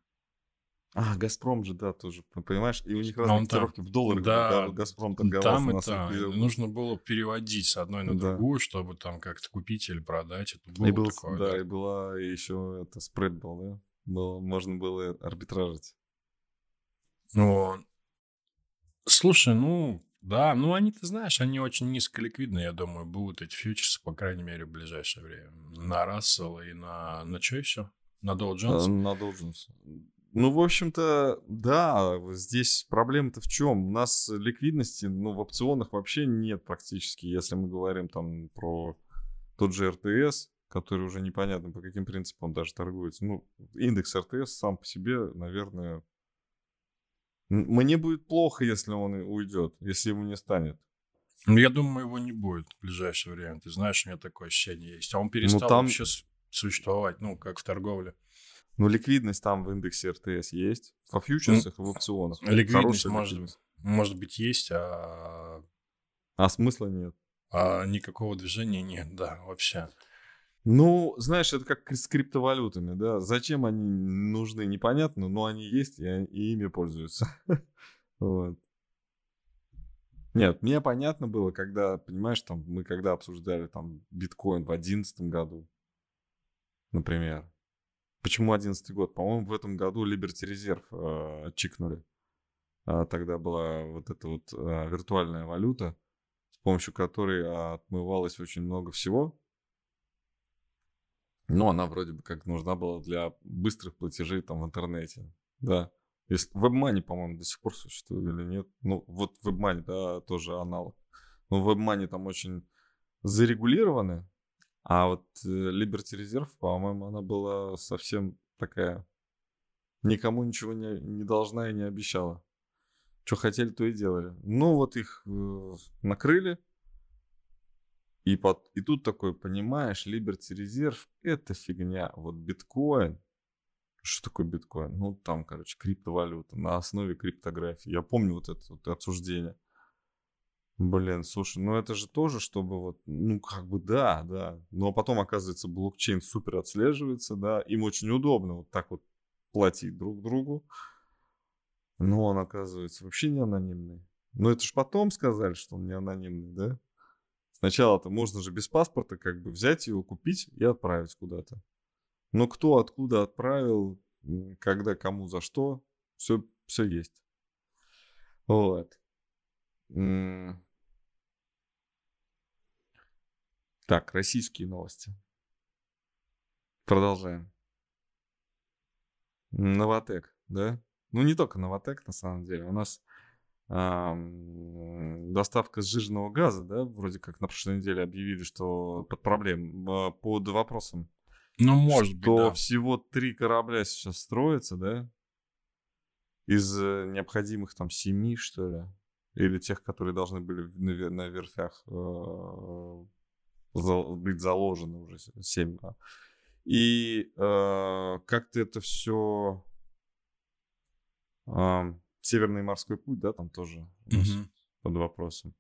А, Газпром же, да, тоже, понимаешь? И у них разные котировки в долларах. да, да, вот Газпром торговался Там на и там. Нужно было переводить с одной на Да. другую, чтобы там как-то купить или продать. Это было И был, такое, да, и была еще это спред был, да? Было, можно было арбитражить. Вот. Слушай, ну, да, ну они, ты знаешь, они очень низколиквидны, я думаю, будут эти фьючерсы, по крайней мере, в ближайшее время. На Рассел и на, на что еще? На Dow Jones? А, На Dow Jones. Ну, в общем-то, да, здесь проблема-то в чем? У нас ликвидности, ну, в опционах вообще нет практически, если мы говорим там про тот же РТС, который уже непонятно по каким принципам даже торгуется. Ну, индекс РТС сам по себе, наверное, мне будет плохо, если он уйдет, если его не станет. Ну, я думаю, его не будет в ближайшее время. Ты знаешь, у меня такое ощущение есть. А он перестал Ну, там- вообще существовать, ну, как в торговле. Ну, ликвидность там в индексе РТС есть, во фьючерсах и в опционах. Ликвидность Хорошая может, ликвидность. может быть есть, а, А смысла нет. а никакого движения нет, да, вообще. Ну, знаешь, это как с криптовалютами, да. Зачем они нужны, непонятно, но они есть, и, и ими пользуются. [LAUGHS] Вот. Нет, мне понятно было, когда, понимаешь, там, мы когда обсуждали там биткоин в одиннадцатом году, например. Почему одиннадцатый год? По-моему, в этом году Liberty Reserve э, чикнули. А, тогда была вот эта вот э, виртуальная валюта, с помощью которой а, отмывалось очень много всего. Ну, она вроде бы как нужна была для быстрых платежей там в интернете. Да. Если WebMoney, по-моему, до сих пор существует или нет. Ну, вот WebMoney, да, тоже аналог. Но WebMoney там очень зарегулированы. А вот э, Liberty Reserve, по-моему, она была совсем такая... Никому ничего не, не должна и не обещала. Что хотели, то и делали. Ну, вот их э, накрыли. И, под, и тут такой, понимаешь, Liberty Reserve это фигня. Вот биткоин. Что такое биткоин? Ну, там, короче, криптовалюта на основе криптографии. Я помню вот это вот обсуждение. Блин, слушай, ну это же тоже, чтобы вот, ну как бы да, да. Но потом, оказывается, блокчейн супер отслеживается, да. Им очень удобно вот так вот платить друг другу. Но он, оказывается, вообще не анонимный. Но это же потом сказали, что он не анонимный, да? Сначала-то можно же без паспорта как бы взять его, купить и отправить куда-то. Но кто откуда отправил, когда, кому, за что, все, все есть. Вот. Так, российские новости. Продолжаем. Новотек, да? Ну, не только Новотек, на самом деле. У нас доставка сжиженного газа, да, вроде как на прошлой неделе объявили, что под проблем, а, под вопросом, Ну, может что быть, да. всего три корабля сейчас строятся, да, из э, необходимых там семи, что ли, или тех, которые должны были на, ве- на верфях э, за- быть заложены уже семь. И э, как-то это все Северный морской путь, да, там тоже у нас Мгм. под вопросом.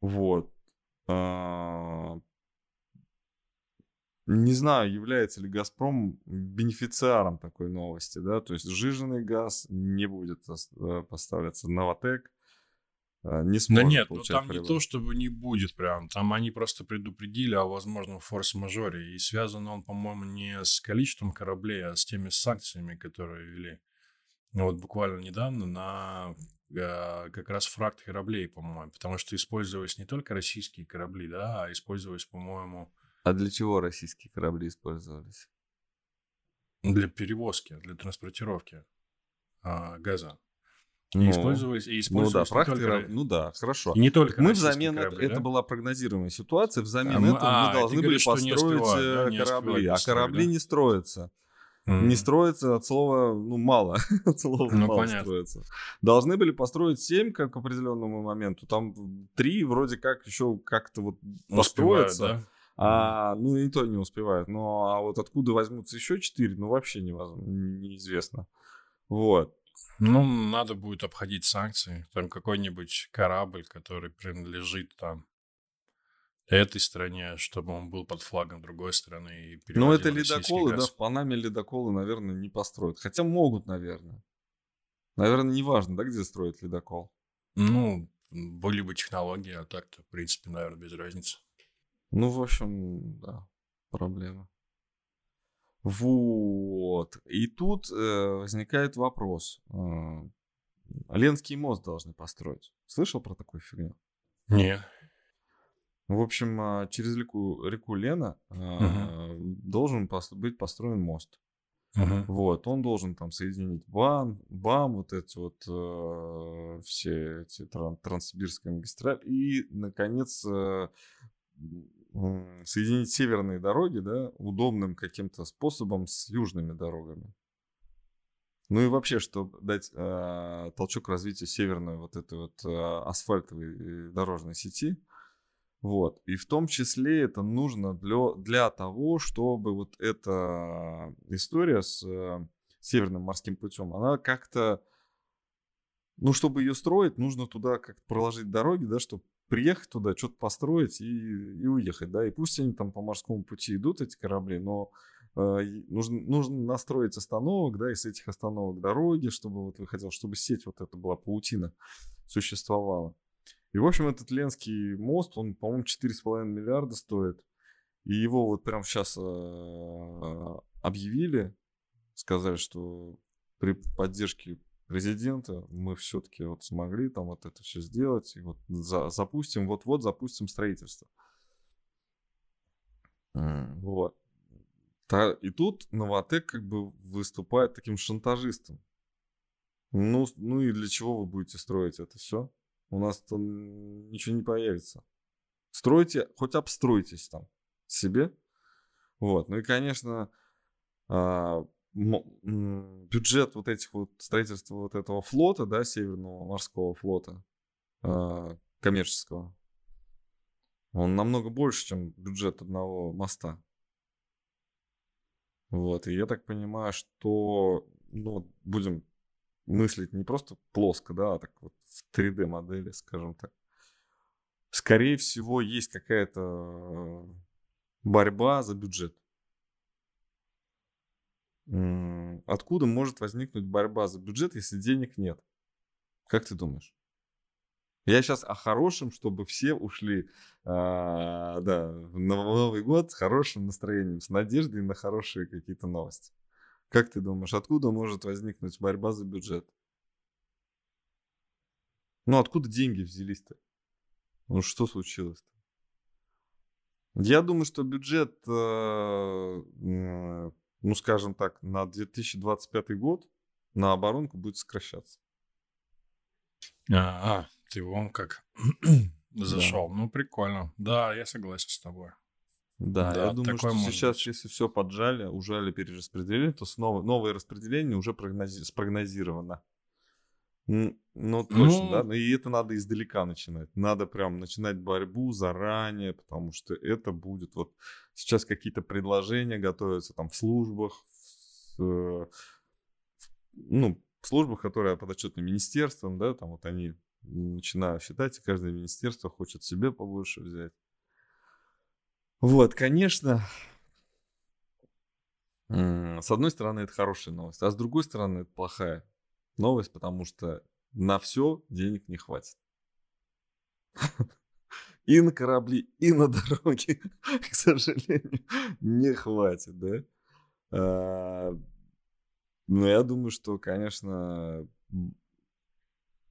Вот. А, Не знаю, является ли Газпром бенефициаром такой новости, да, то есть сжиженный газ не будет э, поставляться Новотек, э, не Да сможет нет, ну там не прибыль. то, чтобы не будет прям. Там они просто предупредили о возможном форс-мажоре. И связан он, по-моему, не с количеством кораблей, а с теми санкциями, которые ввели. Ну, Вот буквально недавно на э, как раз фракт кораблей, по-моему. Потому что использовались не только российские корабли, да, а использовались, по-моему, А для чего российские корабли использовались? для перевозки, для транспортировки а, газа. И Ну, использовались, и Ну да, использовались фракты, только, ну да, хорошо. и не только Мы взамен, это, корабли, это да? была прогнозируемая ситуация, взамен А этого а, мы должны были говоришь, построить да, э, корабли, успевают а построить, корабли да? не строятся. Мгм. Не строится от слова, ну, мало. [LAUGHS] от слова Ну, мало понятно. строится. Должны были построить 7 как к определенному моменту. Там три вроде как еще как-то вот Успевают, построятся. да? А, ну, и то не успевают. Но а вот откуда возьмутся еще 4, ну, вообще невозможно, неизвестно. Вот. Ну, надо будет обходить санкции. Там какой-нибудь корабль, который принадлежит там этой стране, чтобы он был под флагом другой страны и Ну, это ледоколы, да, газ. в Панаме ледоколы, наверное, не построят. Хотя могут, наверное. Наверное, неважно, да, где строят ледокол. Ну, были бы технологии, а так-то, в принципе, наверное, без разницы. Ну, в общем, да, проблема. Вот. И тут э, возникает вопрос. Э, Ленский мост должны построить. Слышал про такую фигню? Не. В общем, а, через реку, реку Лена а, должен быть построен мост. Мгм. Вот, он должен там соединить БАМ, БАМ, вот эти вот э, все эти тран- Транссибирская магистраль и, наконец, э, соединить северные дороги, да, удобным каким-то способом с южными дорогами. Ну и вообще, чтобы дать э, толчок развитию северной вот этой вот э, асфальтовой дорожной сети, вот. И в том числе это нужно для, для того, чтобы вот эта история с э, Северным морским путем, она как-то, ну, чтобы ее строить, нужно туда как-то проложить дороги, да, чтобы приехать туда, что-то построить и, и уехать, да. И пусть они там по морскому пути идут, эти корабли, но э, нужно, нужно настроить остановок, да, и с этих остановок дороги, чтобы вот выходил, чтобы сеть вот эта была, паутина существовала. И, в общем, этот Ленский мост, он, по-моему, 4,5 миллиарда стоит. И его вот прямо сейчас объявили, сказали, что при поддержке президента мы все-таки вот смогли там вот это все сделать. И вот за- запустим, вот-вот запустим строительство. Вот. Та- и тут Новотек как бы выступает таким шантажистом. Ну, ну и для чего вы будете строить это все? У нас там ничего не появится. Стройте, хоть обстройтесь там себе. Вот. Ну и, конечно, а, бюджет вот этих вот строительства вот этого флота, да, Северного морского флота а, коммерческого, он намного больше, чем бюджет одного моста. Вот, и я так понимаю, что, ну, будем мыслить не просто плоско, да, а так вот в 3D модели, скажем так. Скорее всего, есть какая-то э, борьба за бюджет. Откуда может возникнуть борьба за бюджет, если денег нет? Как ты думаешь? Я сейчас о хорошем, чтобы все ушли а, да, в Новый год с хорошим настроением, с надеждой на хорошие какие-то новости. Как ты думаешь, откуда может возникнуть борьба за бюджет? Ну, откуда деньги взялись-то? Ну, что случилось-то? Я думаю, что бюджет, э, ну, скажем так, на 2025 год на оборонку будет сокращаться. А, а, ты вон как зашел. Ну, прикольно. Да, я согласен с тобой. Да, Да, я думаю, что может сейчас, быть. если все поджали, ужали перераспределение, то снова новое распределение уже прогнози- спрогнозировано. Ну, точно, да. Ну- Но И это надо издалека начинать. Надо прям начинать борьбу заранее, потому что это будет вот сейчас какие-то предложения готовятся там в службах, в, э, в- ну, в службах, которые подотчетны министерствам, да, там вот они начинают считать, и каждое министерство хочет себе побольше взять. Вот, конечно, с одной стороны, это хорошая новость, а с другой стороны, это плохая новость, потому что на все денег не хватит. [LAUGHS] И на корабли, и на дороги, [LAUGHS] к сожалению, не хватит, да? А, Но я думаю, что, конечно,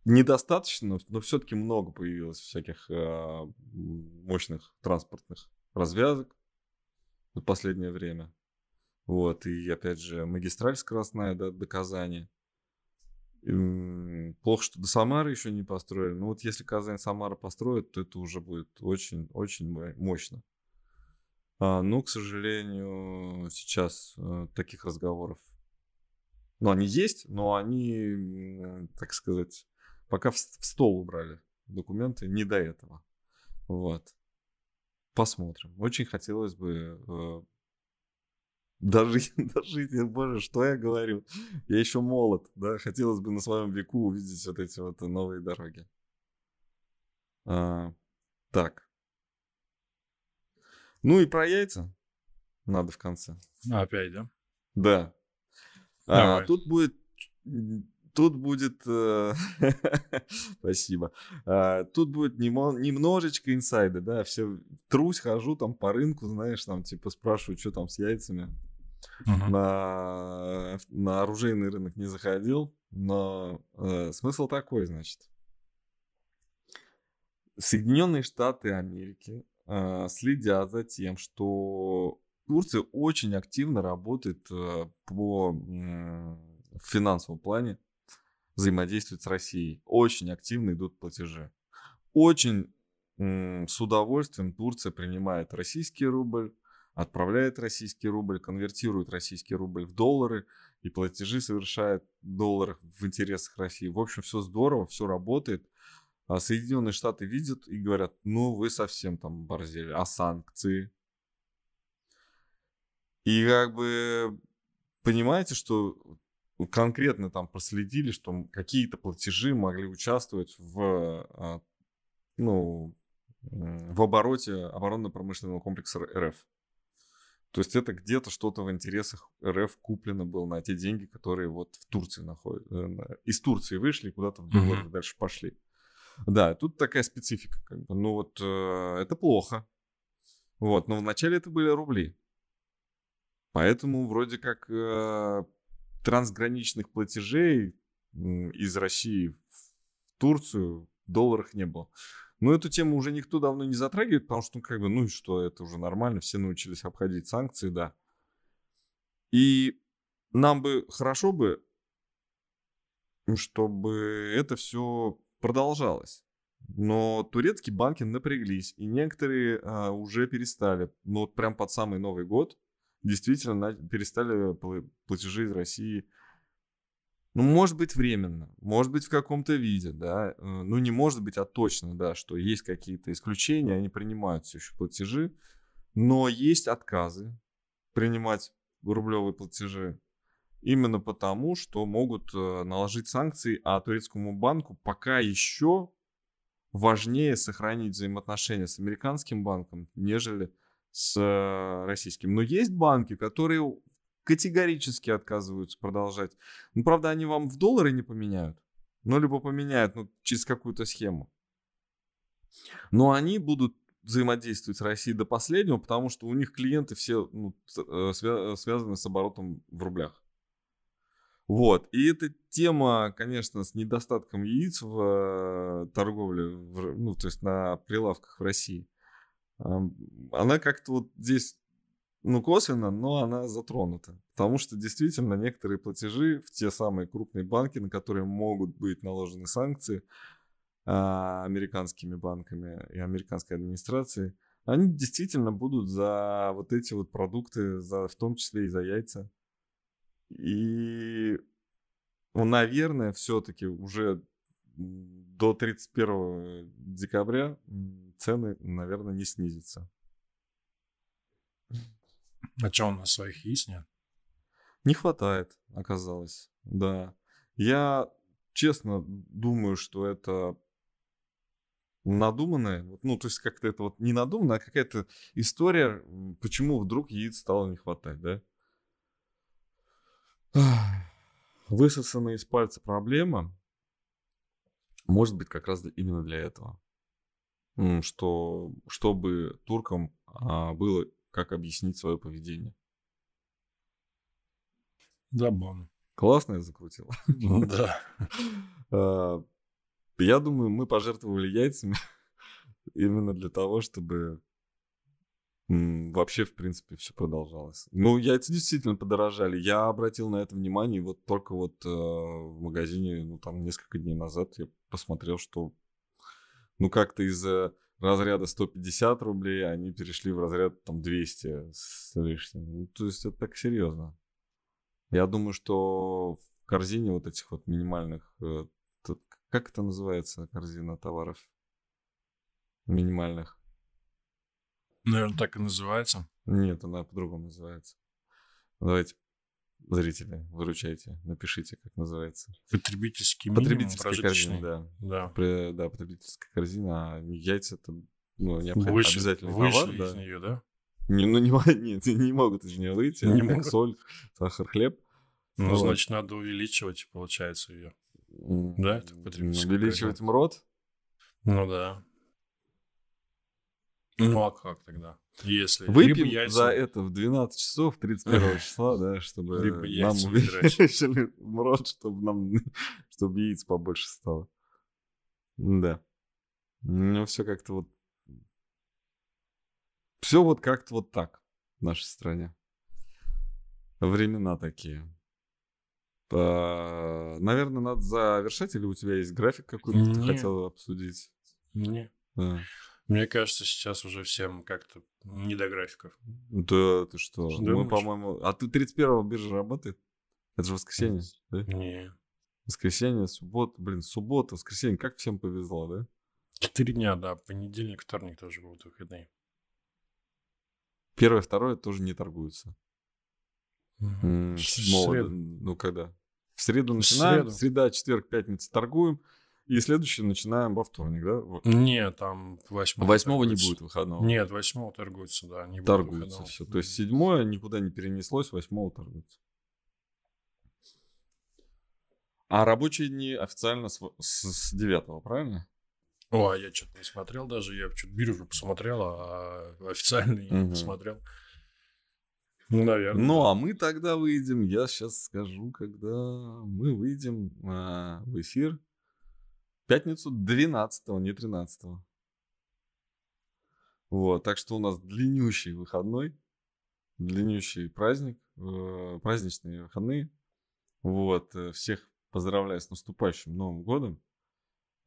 недостаточно, но все-таки много появилось всяких а, мощных транспортных развязок за последнее время. Вот, и опять же, магистраль скоростная до, до Казани. М, Плохо, что до Самары еще не построили. Но вот если Казань-Самара построят, то это уже будет очень-очень мощно. А, ну, к сожалению, сейчас э, таких разговоров, ну, они есть, но они, м, так сказать, пока в, в стол убрали документы не до этого. Вот. Посмотрим. Очень хотелось бы э, дожить, [LAUGHS] дожить, боже, что я говорю. Я еще молод, да, хотелось бы на своем веку увидеть вот эти вот новые дороги. А, так. Ну и про яйца надо в конце. А, опять, да? Да. А, Давай. тут будет... Тут будет... э, [LAUGHS] Спасибо. А, Тут будет немножечко инсайда, да. Все трусь, хожу там по рынку, знаешь, там типа спрашиваю, что там с яйцами. Мгм. На, на оружейный рынок не заходил, но э, смысл такой, значит. Соединенные Штаты Америки э, следят за тем, что Турция очень активно работает э, по м, в финансовом плане, взаимодействует с Россией. Очень активно идут платежи. Очень с удовольствием Турция принимает российский рубль, отправляет российский рубль, конвертирует российский рубль в доллары и платежи совершает в долларах в интересах России. В общем, все здорово, все работает. А Соединенные Штаты видят и говорят, ну вы совсем там борзели, а санкции? И как бы понимаете, что конкретно там проследили, что какие-то платежи могли участвовать в, а, ну, в обороте оборонно-промышленного комплекса РФ. То есть это где-то что-то в интересах РФ куплено было на те деньги, которые вот в Турции находятся. Из Турции вышли, куда-то в доллары Мгм. дальше пошли. Да, тут такая специфика. Как бы. Ну вот э, это плохо. Вот, но вначале это были рубли. Поэтому вроде как э, трансграничных платежей из России в Турцию в долларах не было. Но эту тему уже никто давно не затрагивает, потому что, ну, как бы, ну и что, это уже нормально, все научились обходить санкции, да. И нам бы хорошо бы, чтобы это все продолжалось. Но турецкие банки напряглись, и некоторые а, уже перестали. Ну вот прям под самый Новый год действительно перестали пла- платежи из России. Ну, может быть, временно, может быть, в каком-то виде, да. Э, Ну, не может быть, а точно, да, что есть какие-то исключения, они принимают все еще платежи, но есть отказы принимать рублевые платежи именно потому, что могут э, наложить санкции, а турецкому банку пока еще важнее сохранить взаимоотношения с американским банком, нежели с э, российским. Но есть банки, которые категорически отказываются продолжать. Ну, правда, они вам в доллары не поменяют, ну, либо поменяют ну, через какую-то схему. Но они будут взаимодействовать с Россией до последнего, потому что у них клиенты все ну, э, свя- связаны с оборотом в рублях. Вот. И эта тема, конечно, с недостатком яиц в э, торговле, в ну, то есть на прилавках в России, она как-то вот здесь, ну, косвенно, но она затронута. Потому что действительно некоторые платежи в те самые крупные банки, на которые могут быть наложены санкции а, американскими банками и американской администрацией, они действительно будут за вот эти вот продукты, за, в том числе и за яйца. И, ну, наверное, все-таки уже до 31 декабря цены, наверное, не снизятся. А что, у нас своих яиц нет? Не хватает, оказалось, да. Я честно думаю, что это надуманное, ну, то есть как-то это вот не надуманное, а какая-то история, почему вдруг яиц стало не хватать, да? Высосанная из пальца проблема может быть как раз именно для этого. Что, чтобы туркам а, было как объяснить свое поведение. Забавно. Классно я закрутил. Да. [LAUGHS] А, Я думаю, мы пожертвовали яйцами [LAUGHS] именно для того, чтобы вообще, в принципе, все продолжалось. Ну, яйца действительно подорожали. Я обратил на это внимание, вот только вот э, в магазине, ну, там, несколько дней назад я посмотрел, что, ну, как-то из э, разряда 150 рублей они перешли в разряд, там, 200 с лишним. Ну, то есть это так серьезно. Я думаю, что в корзине вот этих вот минимальных э, как это называется, корзина товаров минимальных? Наверное, так и называется. Нет, она по-другому называется. Давайте, зрители, выручайте, напишите, как называется. Потребительский минимум Потребительская прожиточный. корзина, да. Да. При- да, потребительская корзина, а яйца это ну, необходимо Вышли, обязательно вышли товар, из да. нее, да? Не, ну, не, нет, [LAUGHS] не могут из нее выйти. Не могут. соль, сахар, хлеб. Ну, Вот. значит, надо увеличивать, получается, ее. Да, это потребительское Увеличивать МРОД. Ну да. Ну а как тогда? Если Выпьем яйца, за это в 12 часов 31 [LAUGHS] числа, да, чтобы Либо нам [LAUGHS] увеличили МРОД, чтобы нам, [LAUGHS] чтобы яиц побольше стало. Да. Ну, все как-то вот... Все вот как-то вот так в нашей стране. Времена такие. А, Наверное, надо завершать, или у тебя есть график какой-то, ты хотел обсудить? Не. Да. Мне кажется, сейчас уже всем как-то не до графиков. Да, ты что? Что Мы, по-моему... А ты 31-го биржа работает? Это же воскресенье, да? Не. Воскресенье, суббота, блин, суббота, воскресенье, как всем повезло, да? Четыре дня, да. Понедельник, вторник тоже будут выходные. Первое, второе тоже не торгуются. Седьмого, да, ну когда? В среду В начинаем, среду. среда, четверг, пятница торгуем, и следующий начинаем во вторник, да? Вот. Нет, там восьмого. Восьмого не торгуется. будет выходного. Нет, восьмого торгуются, да. Не торгуется все. То есть седьмое никуда не перенеслось, восьмого торгуется. А рабочие дни официально с, в- с, с 9, правильно? О, а я что-то не смотрел даже. Я что-то биржу посмотрел, а официально я не посмотрел. Ну, наверное. Ну, а мы тогда выйдем, я сейчас скажу, когда мы выйдем а, в эфир. Пятницу 12 не 13 Вот, так что у нас длиннющий выходной, длиннющий праздник, э, праздничные выходные. Вот, э, всех поздравляю с наступающим Новым годом.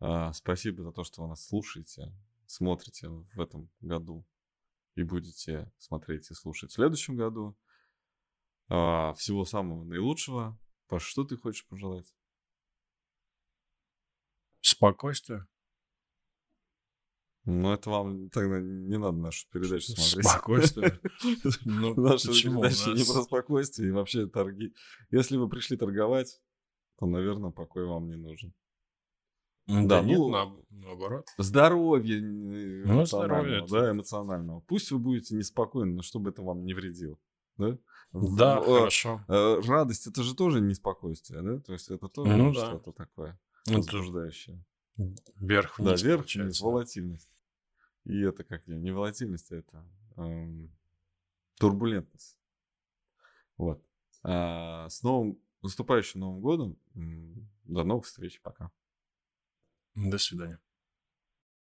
А, спасибо за то, что вы нас слушаете, смотрите в этом году и будете смотреть и слушать в следующем году. А, всего самого наилучшего. Паш, что ты хочешь пожелать? Спокойствие. Ну, это вам тогда не надо нашу передачу смотреть. Спокойствие. [LAUGHS] Ну, Наша передача не про спокойствие и вообще торги. Если вы пришли торговать, то, наверное, покой вам не нужен. Да, Да, нет, ну, на- наоборот. Здоровье Ну, здоровье да, эмоционального. Пусть вы будете неспокойны, но чтобы это вам не вредило. Да, Да, э, хорошо. э, Радость это же тоже не спокойствие, да? То есть это тоже Ну да. что-то такое Это возбуждающее. Вверх-вниз, Да, вверх, вниз, волатильность. И это как не волатильность, а это эм, турбулентность. Вот. А, с новым, наступающим Новым годом. До новых встреч. Пока. До свидания.